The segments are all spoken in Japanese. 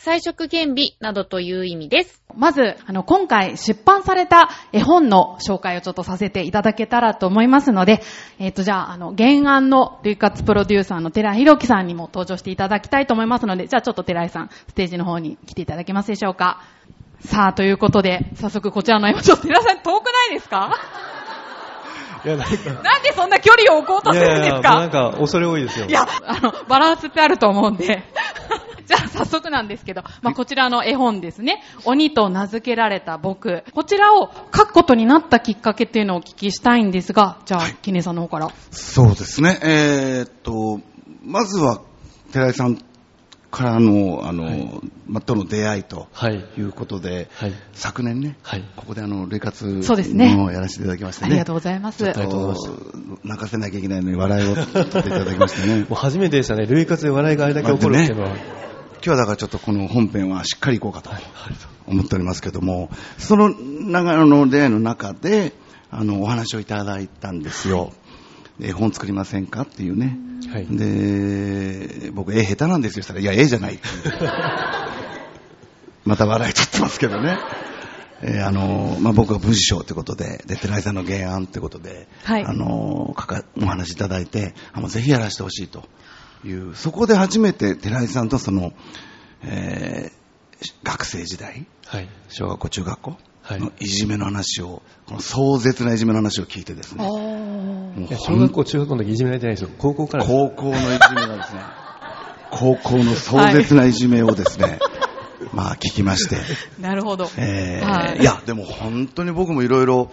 彩色兼美などという意味です。まず、あの、今回出版された絵本の紹介をちょっとさせていただけたらと思いますので、えっ、と、じゃあ、あの、原案の類活プロデューサーの寺弘樹さんにも登場していただきたいと思いますので、じゃあちょっと寺井さん、ステージの方に来ていただけますでしょうか。さあ、ということで、早速こちらの絵本、ちょっと寺井さん遠くないですか？いや、なんか、なんでそんな距離を置こうとするんですか？なんか恐れ多いですよ。いや、あの、バランスってあると思うんで。じゃあ早速なんですけど、まあ、こちらの絵本ですね。鬼と名付けられた僕。こちらを書くことになったきっかけっていうのをお聞きしたいんですが、じゃあ、キネさんの方から。そうですね。えーっと、まずは、寺井さんからの、あの、はいま、との出会いとはい。いうことで、はい。昨年ね、はい。ここであの、類活のやらせていただきましてね。ありがとうございます。ありがとうございまし泣かせなきゃいけないのに笑いを取っていただきましてね も。う初めてでしたね。類活で笑いがあれだけ起こるっていうのは。今日はだからちょっとこの本編はしっかりいこうかと思っておりますけども、その長野の出会いの中で、あの、お話をいただいたんですよ。絵本作りませんかっていうね。はい。で、僕絵下手なんですよ。そしたら、いや、絵じゃないっていう。また笑い取ってますけどね。えーあのまあ、僕は文章ということで、で、寺井さんの原案ということで、はいあのかかお話いただいて、あもうぜひやらせてほしいという、そこで初めて寺井さんとその、えー学生時代、はい。小学校、中学校はいのいじめの話を、この壮絶ないじめの話を聞いてですね、もういや小学校、中学校の時いじめられてないですよ。高校か？ら。高校のいじめがですね、高校の壮絶ないじめをですね、まあ聞きまして、なるほど。えーはい。い、や、でも本当に僕もいろいろ、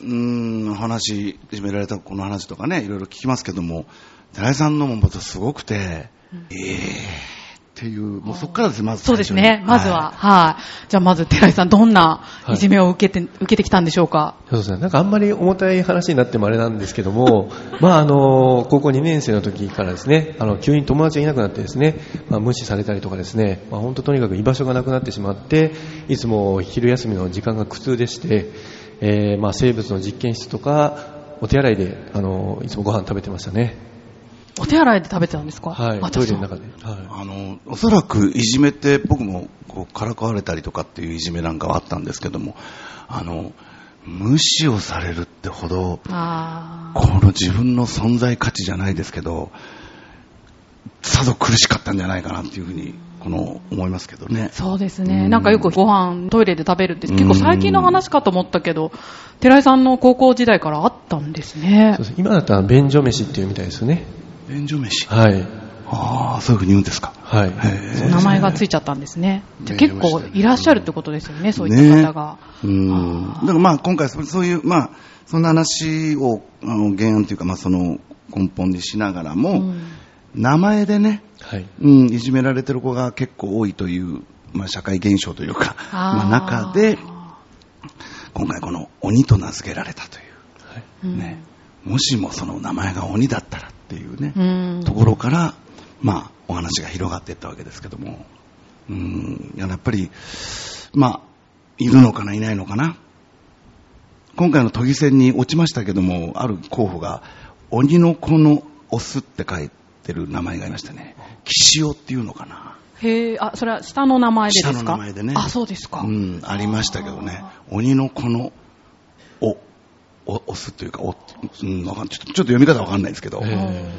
うーん、話、いじめられた子の話とかね、いろいろ聞きますけども、寺井さんのもまたすごくて、えーっていう、もうそこからです、まずそうですね。まずは、ははい。じゃあまず、寺井さん、どんないじめを受けて、受けてきたんでしょうか？そうですね。なんかあんまり重たい話になってもあれなんですけども、まああの、高校2年生の時からですね、あの、急に友達がいなくなってですね、まあ無視されたりとかですね、まあ本当とにかく居場所がなくなってしまって、いつも昼休みの時間が苦痛でして、えーまあ生物の実験室とか、お手洗いで、あの、いつもご飯食べてましたね。お手洗いで食べてたんですか？はい。あトイレの中で。で。はい。あの、おそらくいじめって僕もこうからかわれたりとかっていういじめなんかはあったんですけども、あの、無視をされるってほど、この自分の存在価値じゃないですけど、さぞ苦しかったんじゃないかなっていうふうに、この、思いますけどね。そうですね。うんなんかよくご飯トイレで食べるってうん結構最近の話かと思ったけど、寺井さんの高校時代からあったんですねそう。です今だったら便所飯っていうみたいですよね。便所飯。はい。ああ、そういうふうに言うんですか。はい。名前がついちゃったんですね。じゃ結構いらっしゃるってことですよね、そういった方が。うん。だからまあ今回そそういう、まあ、そんな話を、あの、原案というか、まあその根本にしながらも、うん名前でね、はい。うん、いじめられてる子が結構多いという、まあ社会現象というか、まあ中で、今回この鬼と名付けられたといはい。うんう、ね、もしもその名前が鬼だったらっていうね、うんところから、まあ、お話が広がっていったわけですけども、うん、やっぱり、まあ、いるのかな、いないのかな。今回の都議選に落ちましたけども、ある候補が、鬼の子のオスって書いてる名前がいましたね。岸尾っていうのかな。へえ、あ、それは下の名前でですか？下の名前でねあ、そうですか。うん、ありましたけどね、鬼の子の、お、お、オスというか、お、うん、わかんちょっと、ちょっと読み方わかんないですけど、え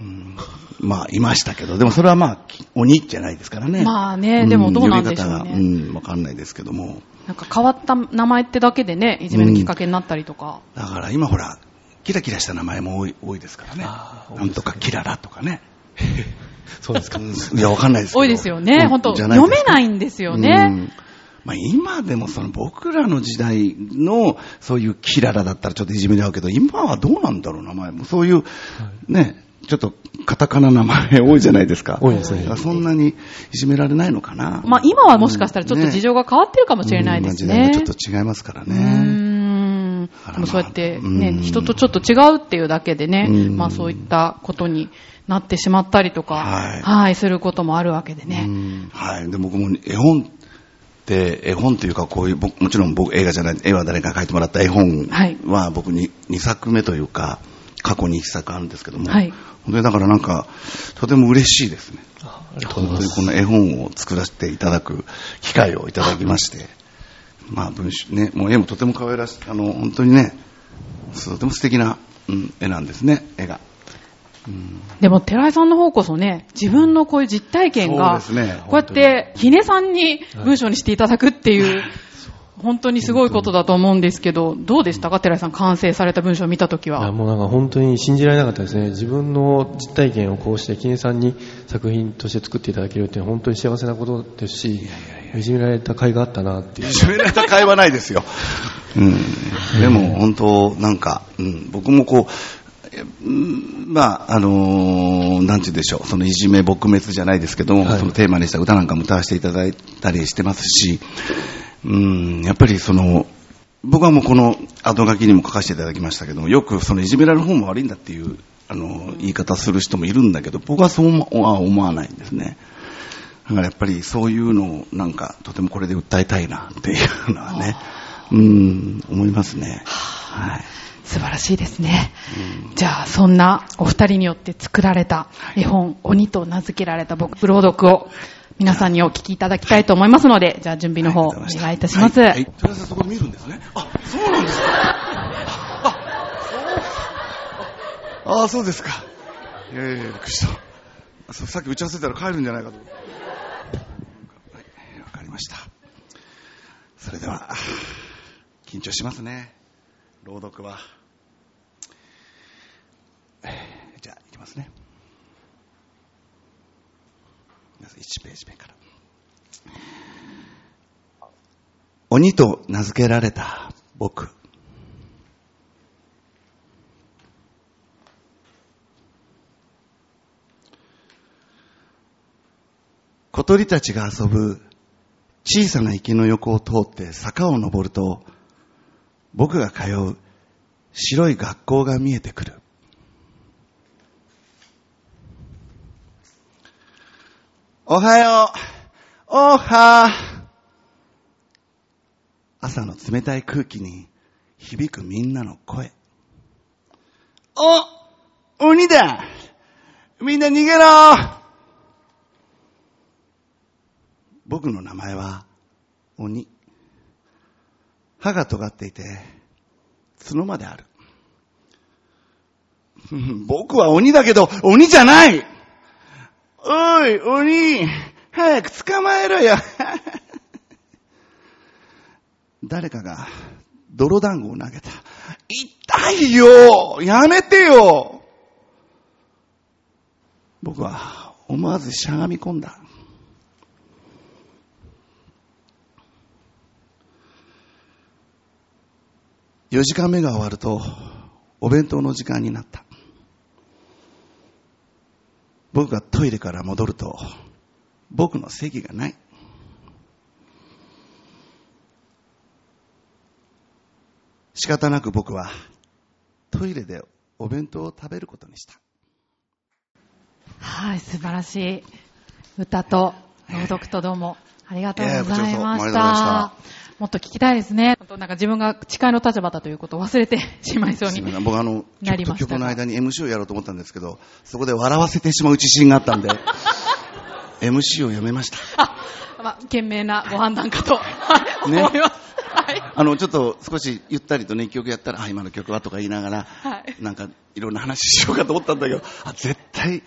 うんまあ、いましたけど、でもそれはまあ、き鬼じゃないですからね。まあねでもどうなんでしょうねうん、わかんないですけども。なんか変わった名前ってだけでね、いじめのきっかけになったりとか。だから今ほら、キラキラした名前も多い多いですからね。なんとかキララとかね。ー そうですか。うんいや、わかんないですけど。多いですよね。うん本当読めないんですようね。んまあ、今でもその僕らの時代のそういうキララだったらちょっといじめに合うけど、今はどうなんだろう、名前も。そういう、ね、ちょっとカタカナ名前多いじゃないですか。多いですねそんなにいじめられないのかな。まあ今はもしかしたらちょっと事情が変わってるかもしれないですね。うんまあ時代がちょっと違いますからね。でもそうやってまあね、うん人とちょっと違うっていうだけでね、うんまあそういったことになってしまったりとか、はいはい、することもあるわけでね。うんはい。で、僕も絵本って、絵本というかこういう、僕もちろん僕映画じゃない、絵は誰か描いてもらった絵本はいは僕に2作目というか、過去に1作あるんですけども、はい本当にだからなんか、とても嬉しいですね。ありがとうございます。本当にこの絵本を作らせていただく機会をいただきまして、まあ文章ね、もう絵もとても可愛らしい、あの、本当にね、とても素敵な、うん、絵なんですね、絵が。うんでも、寺井さんの方こそね、自分のこういう実体験が、ねこうやって、ひねさんに文章にしていただくっていう、本当にすごいことだと思うんですけど、どうでしたか？寺井さん、完成された文章を見たときいやは。もうなんか本当に信じられなかったですね。自分の実体験をこうして、キネさんに作品として作っていただけるっていうのは本当に幸せなことですし、いじめられた甲斐があったなっていう。いじめられた会話ないですよ。うん。でも本当、なんか、うん、僕もこう、まあ、あのーなんて言うんでしょう、そのいじめ撲滅じゃないですけども、はいそのテーマにした歌なんかも歌わせていただいたりしてますし、うん、やっぱりその、僕はもうこの後書きにも書かせていただきましたけども、よくそのいじめられる方も悪いんだっていう、あの、言い方する人もいるんだけど、僕はそうは思わないんですね。だからやっぱりそういうのをなんかとてもこれで訴えたいなっていうのはね、うん、思いますね。はい。素晴らしいですね。じゃあ、そんなお二人によって作られた絵本、鬼と名付けられた僕、朗読を皆さんにお聞きいただきたいと思いますので、じゃあ準備の方、お願いいたします。はい。はい、とりあえずそこで見るんですね。あ、そうなんですか。あ、そうあ、そうですか。いやいやびっくりした。さっき打ち合わせたら帰るんじゃないかと思って。はい、わかりました。それでは、緊張しますね。朗読は。じゃあ、いきますね。まず1ページ目から。鬼と名付けられた僕。小鳥たちが遊ぶ小さな池の横を通って坂を登ると、僕が通う白い学校が見えてくる。おはよう。おは朝の冷たい空気に響くみんなの声。お鬼だみんな逃げろ僕の名前は鬼。歯が尖っていて、角まである。僕は鬼だけど、鬼じゃないおい、鬼早く捕まえろよ 誰かが泥団子を投げた。痛いよやめてよ僕は思わずしゃがみ込んだ。4時間目が終わると、お弁当の時間になった。僕がトイレから戻ると、僕の席がない。仕方なく僕はトイレでお弁当を食べることにした。はい、素晴らしい歌と朗読とどうもありがとうございましたま。もっと聞きたいですね。本当なんか自分が誓いの立場だということを忘れてしまいそうに僕あの、なりましたが。曲の間に MC をやろうと思ったんですけど、そこで笑わせてしまう自信があったんで、MC をやめました。あ、まあ、賢明なご判断かと、思います。はい。あの、ちょっと少しゆったりとね、一曲やったら、あ、今の曲はとか言いながら、はいなんかいろんな話しようかと思ったんだけど、あ、絶対、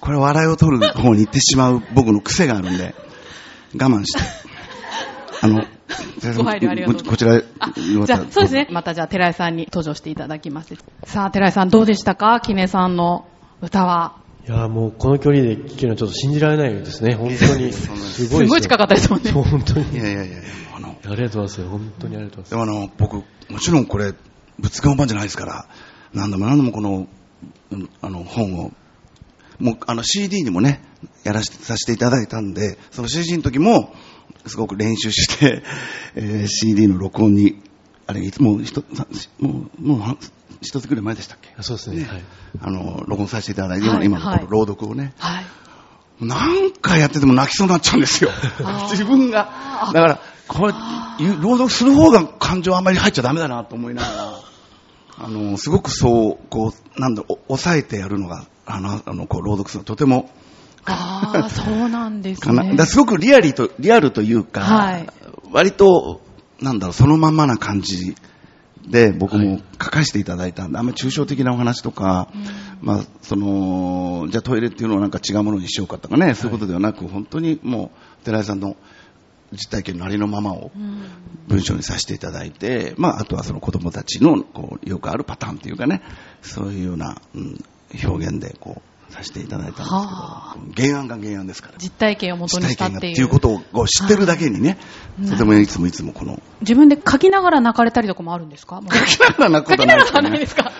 これ笑いを取る方に行ってしまう僕の癖があるんで、我慢して。あの、ご配慮ありがとうございますこちら、じゃあ、そうですね。またじゃあ、寺井さんに登場していただきます。さあ、寺井さんどうでしたか？キネさんの歌は。いやもうこの距離で聞けるのはちょっと信じられないですね。本当に。すごい近かったですもんね本当に。いやいやいやいや、あの、ありがとうございますよ。本当にありがとうございでもあの、僕、もちろんこれ、物販版じゃないですから、何度も何度もこの、うんあの、本を、もう、あの、CD にもね、やらせて、させていただいたんで、その CD の時も、すごく練習して、えー CD の録音にあれ、いつも一つ、もう、もう半、一つぐらい前でしたっけ？そうですね。はい。あの、録音させていただいて、はい今のこはいの朗読をね、はい。何回やってても泣きそうになっちゃうんですよ。自分が。だから、これ、朗読する方が感情あんまり入っちゃダメだなと思いながら、あの、すごくそう、こう、なんだろう、お抑えてやるのが、あの、あの、こう、朗読するのとても、ああ、そうなんですかな。だねから。すごくリアリと、リアルというか、はい。割と、なんだろう、そのまんまな感じで、僕も書かせていただいたんで、あんまり抽象的なお話とか、まあ、その、じゃあトイレっていうのをなんか違うものにしようかとかね、そういうことではなく、本当にもう、寺井さんの実体験のありのままをうん。文章にさせていただいて、まあ、あとはその子供たちの、こう、よくあるパターンっていうかね、そういうような、うん、表現で、こう、させていただいたんですはけど、原案が原案ですから。実体験を元にしたっていう。ことを知ってるだけにね、はいとてもいつもいつもこの、自分で書きながら泣かれたりとかもあるんですか？書きながら泣くことはないがですよねらはないですか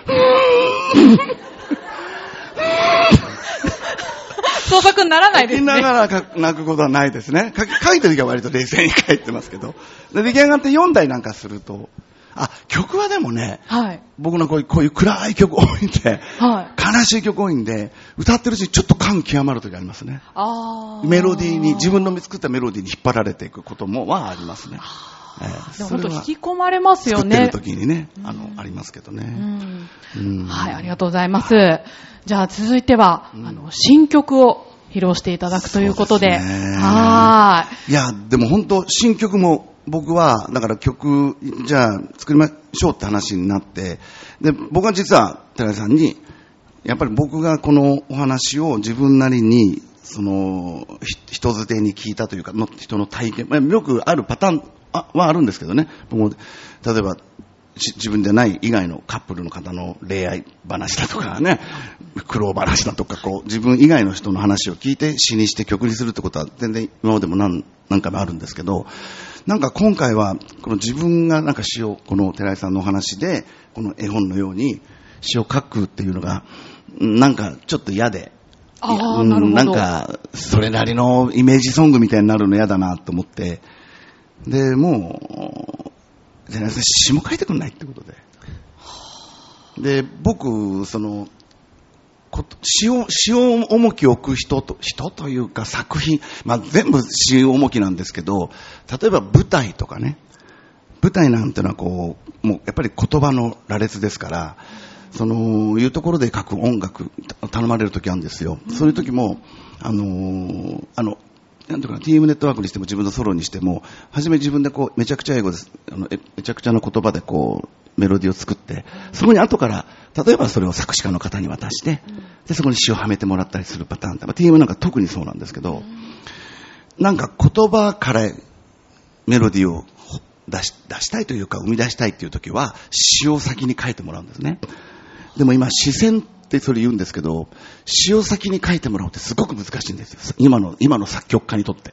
創作にならない書きですね。ながら泣くことはないですね。書き書いてる時は割と冷静に書いてますけど。で出来上がって読んだりなんかすると、あ、曲はでもね、はい。僕のこういうこういう暗い曲多いんで、はい。悲しい曲多いんで、歌ってるうちにちょっと感極まる時ありますね。メロディーに、自分の作ったメロディーに引っ張られていくこともはありますね。ええでも本当引き込まれますよね作ってる。時にね、あの、ありますけどうね。はい、ありがとうございます。じゃあ続いては、あの、新曲を披露していただくということで。はーい。いや、でも本当、新曲も僕は、だから曲、じゃあ作りましょうって話になって、で、僕は実は寺井さんに、やっぱり僕がこのお話を自分なりに、その、人づてに聞いたというか、の人の体験、よくあるパターンはあるんですけどね、僕も、例えば、自分でない以外のカップルの方の恋愛話だとかね、苦労話だとか、こう、自分以外の人の話を聞いて詩にして曲にするってことは全然今までも何何回もあるんですけど、なんか今回は、この自分がなんか詩を、この寺井さんのお話で、この絵本のように詩を書くっていうのが、うんなんかちょっと嫌で、あなるほど。なんか、それなりのイメージソングみたいになるの嫌だなと思って、で、もう、じゃあ、詩も書いてくんないってことで。で、僕、その、詩を、詩を重きを置く人と、人というか作品、まあ全部詩を重きなんですけど、例えば舞台とかね、舞台なんてのはこう、もうやっぱり言葉の羅列ですから、その、いうところで書く音楽、頼まれる時あるんですよ。そういう時も、あのあの、なんていうか、TM ネットワークにしても自分のソロにしても、初め自分でこう、めちゃくちゃ英語です。あの、めちゃくちゃな言葉でこう、メロディーを作って、そこに後から、例えばそれを作詞家の方に渡して、で、そこに詩をはめてもらったりするパターンって、まあ、TM なんか特にそうなんですけど、なんか言葉からメロディーを出し出したいというか生み出したいっていう時は詩を先に書いてもらうんですね。でも今視線ってそれ言うんですけど、詩を先に書いてもらうってすごく難しいんですよ。今の、今の作曲家にとって。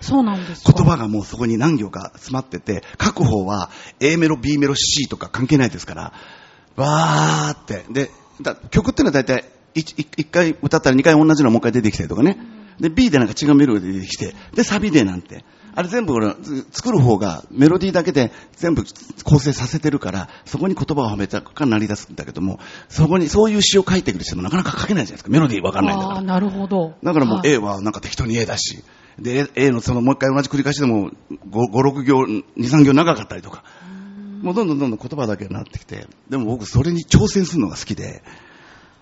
そうなんですか。言葉がもうそこに何行か詰まってて、書く方は A メロ、B メロ、C とか関係ないですから、わーって。で、だ曲っていうのは大体1回歌ったら2回同じのもう一回出てきたりとかね。で、B でなんか違うメロディー出てきて、で、サビでなんて。あれ全部俺、ず作る方がメロディーだけで全部構成させてるから、そこに言葉をはめたから成り立つんだけども、そこにそういう詩を書いてくる人もなかなか書けないじゃないですか。メロディーわかんないんだからああ、。なるほど。だからもうはい A はなんか適当に A だし、で、A のそのもう一回同じ繰り返しでも5、5 6行、2、3行長かったりとか、もうどんどんどんどん言葉だけになってきて、でも僕それに挑戦するのが好きで、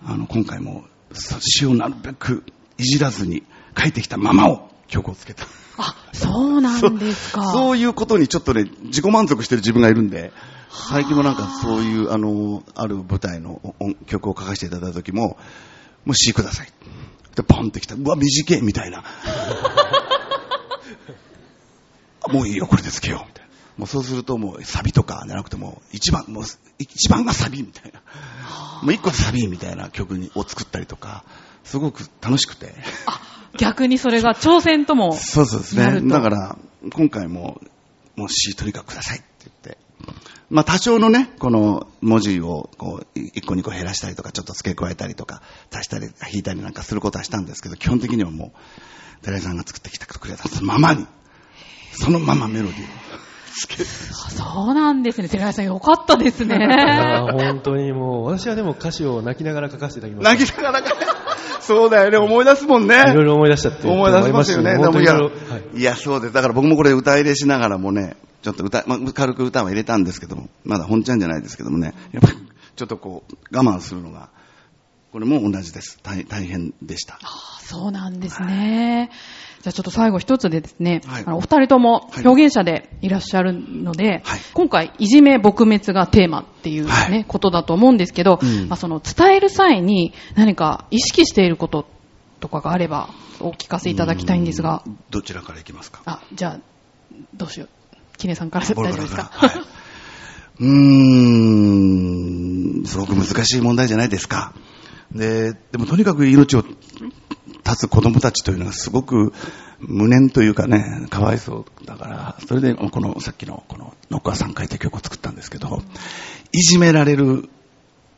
あの、今回もそ詩をなるべくいじらずに書いてきたままを曲をつけた。あ、そうなんですか。そういうことにちょっとね、自己満足してる自分がいるんで、最近もなんかそういう、あの、ある舞台の音曲を書かせていただいた時も、もう詩ください。で、ポンってきた。うわ、短いみたいな。もういいよ、これでつけよう、みたいな。もうそうするともうサビとかじゃなくても、一番、もう一番がサビみたいな。もう一個サビみたいな曲にを作ったりとか、すごく楽しくて。逆にそれが挑戦とも。そうそうですね。なるとだから、今回も、もう詩とにかくくださいって言って。まあ多少のね、この文字をこう、一個二個減らしたりとか、ちょっと付け加えたりとか、足したり引いたりなんかすることはしたんですけど、基本的にはもう、寺井さんが作ってきてくれたそのままに、そのままメロディーを。そうなんですね。寺井さんよかったですね。いや本当にもう、私はでも歌詞を泣きながら書かせていただきました。泣きながらか、そうだよね、思い出すもんね。いろいろ思い出しちゃって。思い出しますよね。思いまでもいやいろいろはいいや、そうです。だから僕もこれ歌入れしながらもね、ちょっと歌、まあ、軽く歌は入れたんですけども、まだ本ちゃんじゃないですけどもね、やっぱりちょっとこう、我慢するのが、これも同じです。大大変でした。あそうなんですね。じゃあちょっと最後一つでですね、はい。あのお二人ともはい。表現者でいらっしゃるので、はい。今回、いじめ撲滅がテーマっていうね、はい。ことだと思うんですけど、うん。まあ、その伝える際に何か意識していることとかがあればお聞かせいただきたいんですが。う、ん。どちらからいきますか？あ、じゃあ、どうしよう。キネさんから大丈夫ですか？はい。うーん、すごく難しい問題じゃないですか。で、でもとにかく命を絶つ子供たちというのがすごく無念というかね、かわいそうだから、それでこのさっきのこのノックは3回って曲を作ったんですけど、いじめられる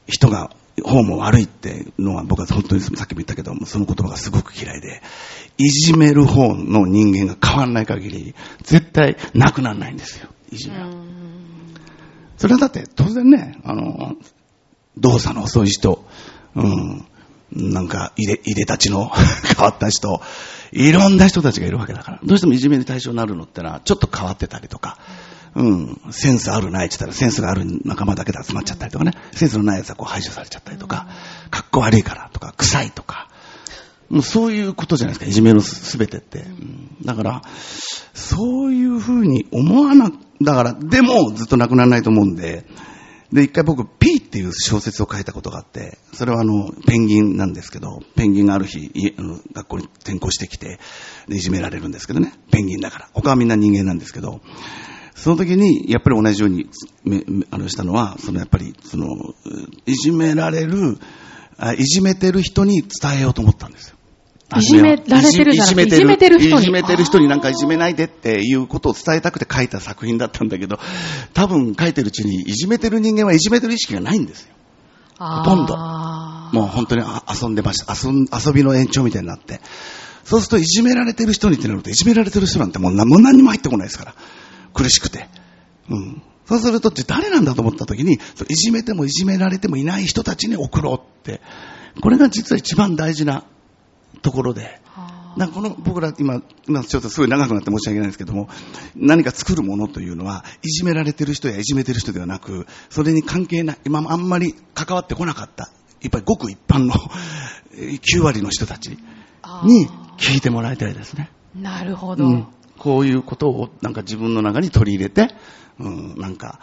人が方も悪いっていうのは僕は本当にさっきも言ったけど、その言葉がすごく嫌いで、いじめる方の人間が変わらない限り、絶対なくならないんですよ、いじめは。それはだって当然ね、あの、動作の遅い人、うん、なんか、いで、いでたちの 変わった人、いろんな人たちがいるわけだから、どうしてもいじめに対象になるのってのは、ちょっと変わってたりとか、うん、センスあるないって言ったら、センスがある仲間だけで集まっちゃったりとかね、センスのない奴はこう排除されちゃったりとか、かっこ悪いからとか、臭いとか、もうそういうことじゃないですか、いじめのすべてって。うん。だから、そういうふうに思わな、だから、でもずっとなくならないと思うんで、で、一回僕、P っていう小説を書いたことがあって、それはあの、ペンギンなんですけど、ペンギンがある日、学校に転校してきて、いじめられるんですけどね、ペンギンだから。他はみんな人間なんですけど、その時に、やっぱり同じように、あの、したのは、そのやっぱり、その、いじめられる、いじめてる人に伝えようと思ったんですよ。いじめられてるじゃなくていじめてる人にいじめてる人になんかいじめないでっていうことを伝えたくて書いた作品だったんだけど、多分書いてるうちにいじめてる人間はいじめてる意識がないんですよ。ほとんどももう本当にあ遊んでました。遊ん遊びの延長みたいになって。そうするといじめられてる人にってなると、いじめられてる人なんてもう何も何にも入ってこないですから。苦しくて。うん。そうすると、誰なんだと思った時に、いじめてもいじめられてもいない人たちに送ろうって。これが実は一番大事なところで。なんかこの僕ら今、今ちょっとすごい長くなって申し訳ないんですけども、何か作るものというのは、いじめられてる人やいじめてる人ではなく、それに関係ない、今あんまり関わってこなかった、やっぱりごく一般のえー9割の人たちに聞いてもらいたいですね。なるほど。うん、こういうことをなんか自分の中に取り入れて、うん、なんか、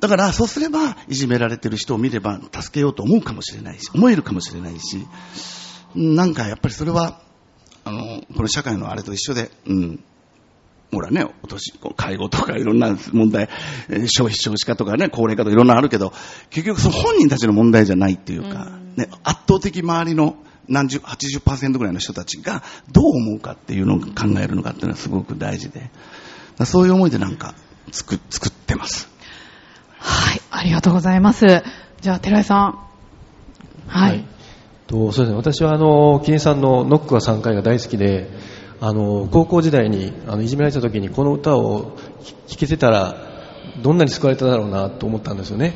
だからそうすれば、いじめられてる人を見れば助けようと思うかもしれないし、思えるかもしれないし、なんかやっぱりそれは、あの、この社会のあれと一緒で、うん。ほらね、お年、こう介護とかいろんな問題、えー消費少子化とかね、高齢化とかいろんなのあるけど、結局その本人たちの問題じゃないっていうか、ね、圧倒的周りの何十、80%ぐらいの人たちがどう思うかっていうのを考えるのかっていうのはすごく大事で、そういう思いでなんか作、作ってます。はい、ありがとうございます。じゃあ、寺井さん。はい。とそうですね、私はあの、キネさんのノックは3回が大好きで、あの、高校時代にあのいじめられた時にこの歌を聴けてたら、どんなに救われただろうなと思ったんですよね。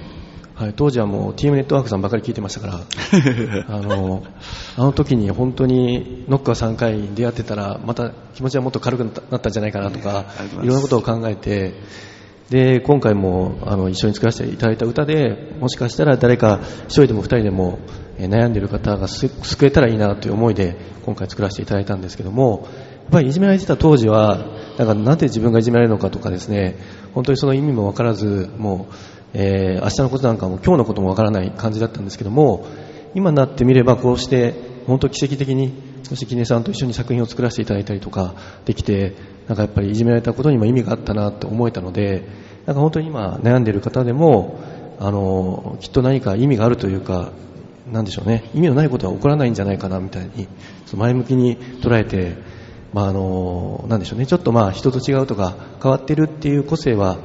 はい、当時はもう TM ネットワークさんばかり聞いてましたから、あの、あの時に本当にノックは3回に出会ってたら、また気持ちはもっと軽くなったんじゃないかなとか、いろんなことを考えて、で、今回もあの一緒に作らせていただいた歌で、もしかしたら誰か一人でも二人でもえー悩んでいる方が救えたらいいなという思いで今回作らせていただいたんですけども、やっぱりいじめられてた当時は、なんかなんで自分がいじめられるのかとかですね、本当にその意味もわからず、もう、えー明日のことなんかも今日のこともわからない感じだったんですけども、今になってみればこうして、本当奇跡的に、そしてキネさんと一緒に作品を作らせていただいたりとかできて、なんかやっぱりいじめられたことにも意味があったなって思えたので、なんか本当に今悩んでいる方でも、あの、きっと何か意味があるというか、なんでしょうね、意味のないことは起こらないんじゃないかなみたいに、前向きに捉えて、まああの、なんでしょうね、ちょっとまあ人と違うとか変わってるっていう個性は、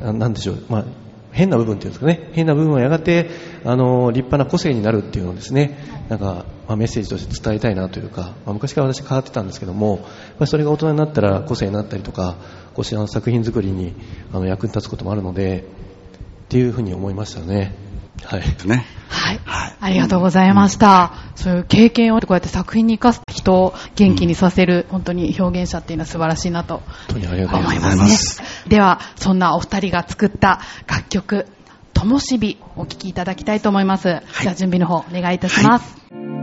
なんでしょう、まあ変な部分っていうんですかね、変な部分はやがて、あの、立派な個性になるっていうのをですね、なんかまあ、メッセージとして伝えたいなというか、まあ、昔から私変わってたんですけども、まあ、それが大人になったら個性になったりとか、こうしあの作品作りにあの役に立つこともあるので、っていうふうに思いましたね。はい。ね。はい。はいありがとうございました。そういう経験をこうやって作品に生かす人を元気にさせる、本当に表現者っていうのは素晴らしいなと本当にありがとうござい思いまますす。ね。では、そんなお二人が作った楽曲、ともしびお聴きいただきたいと思います。じゃあ準備の方お願いいたします。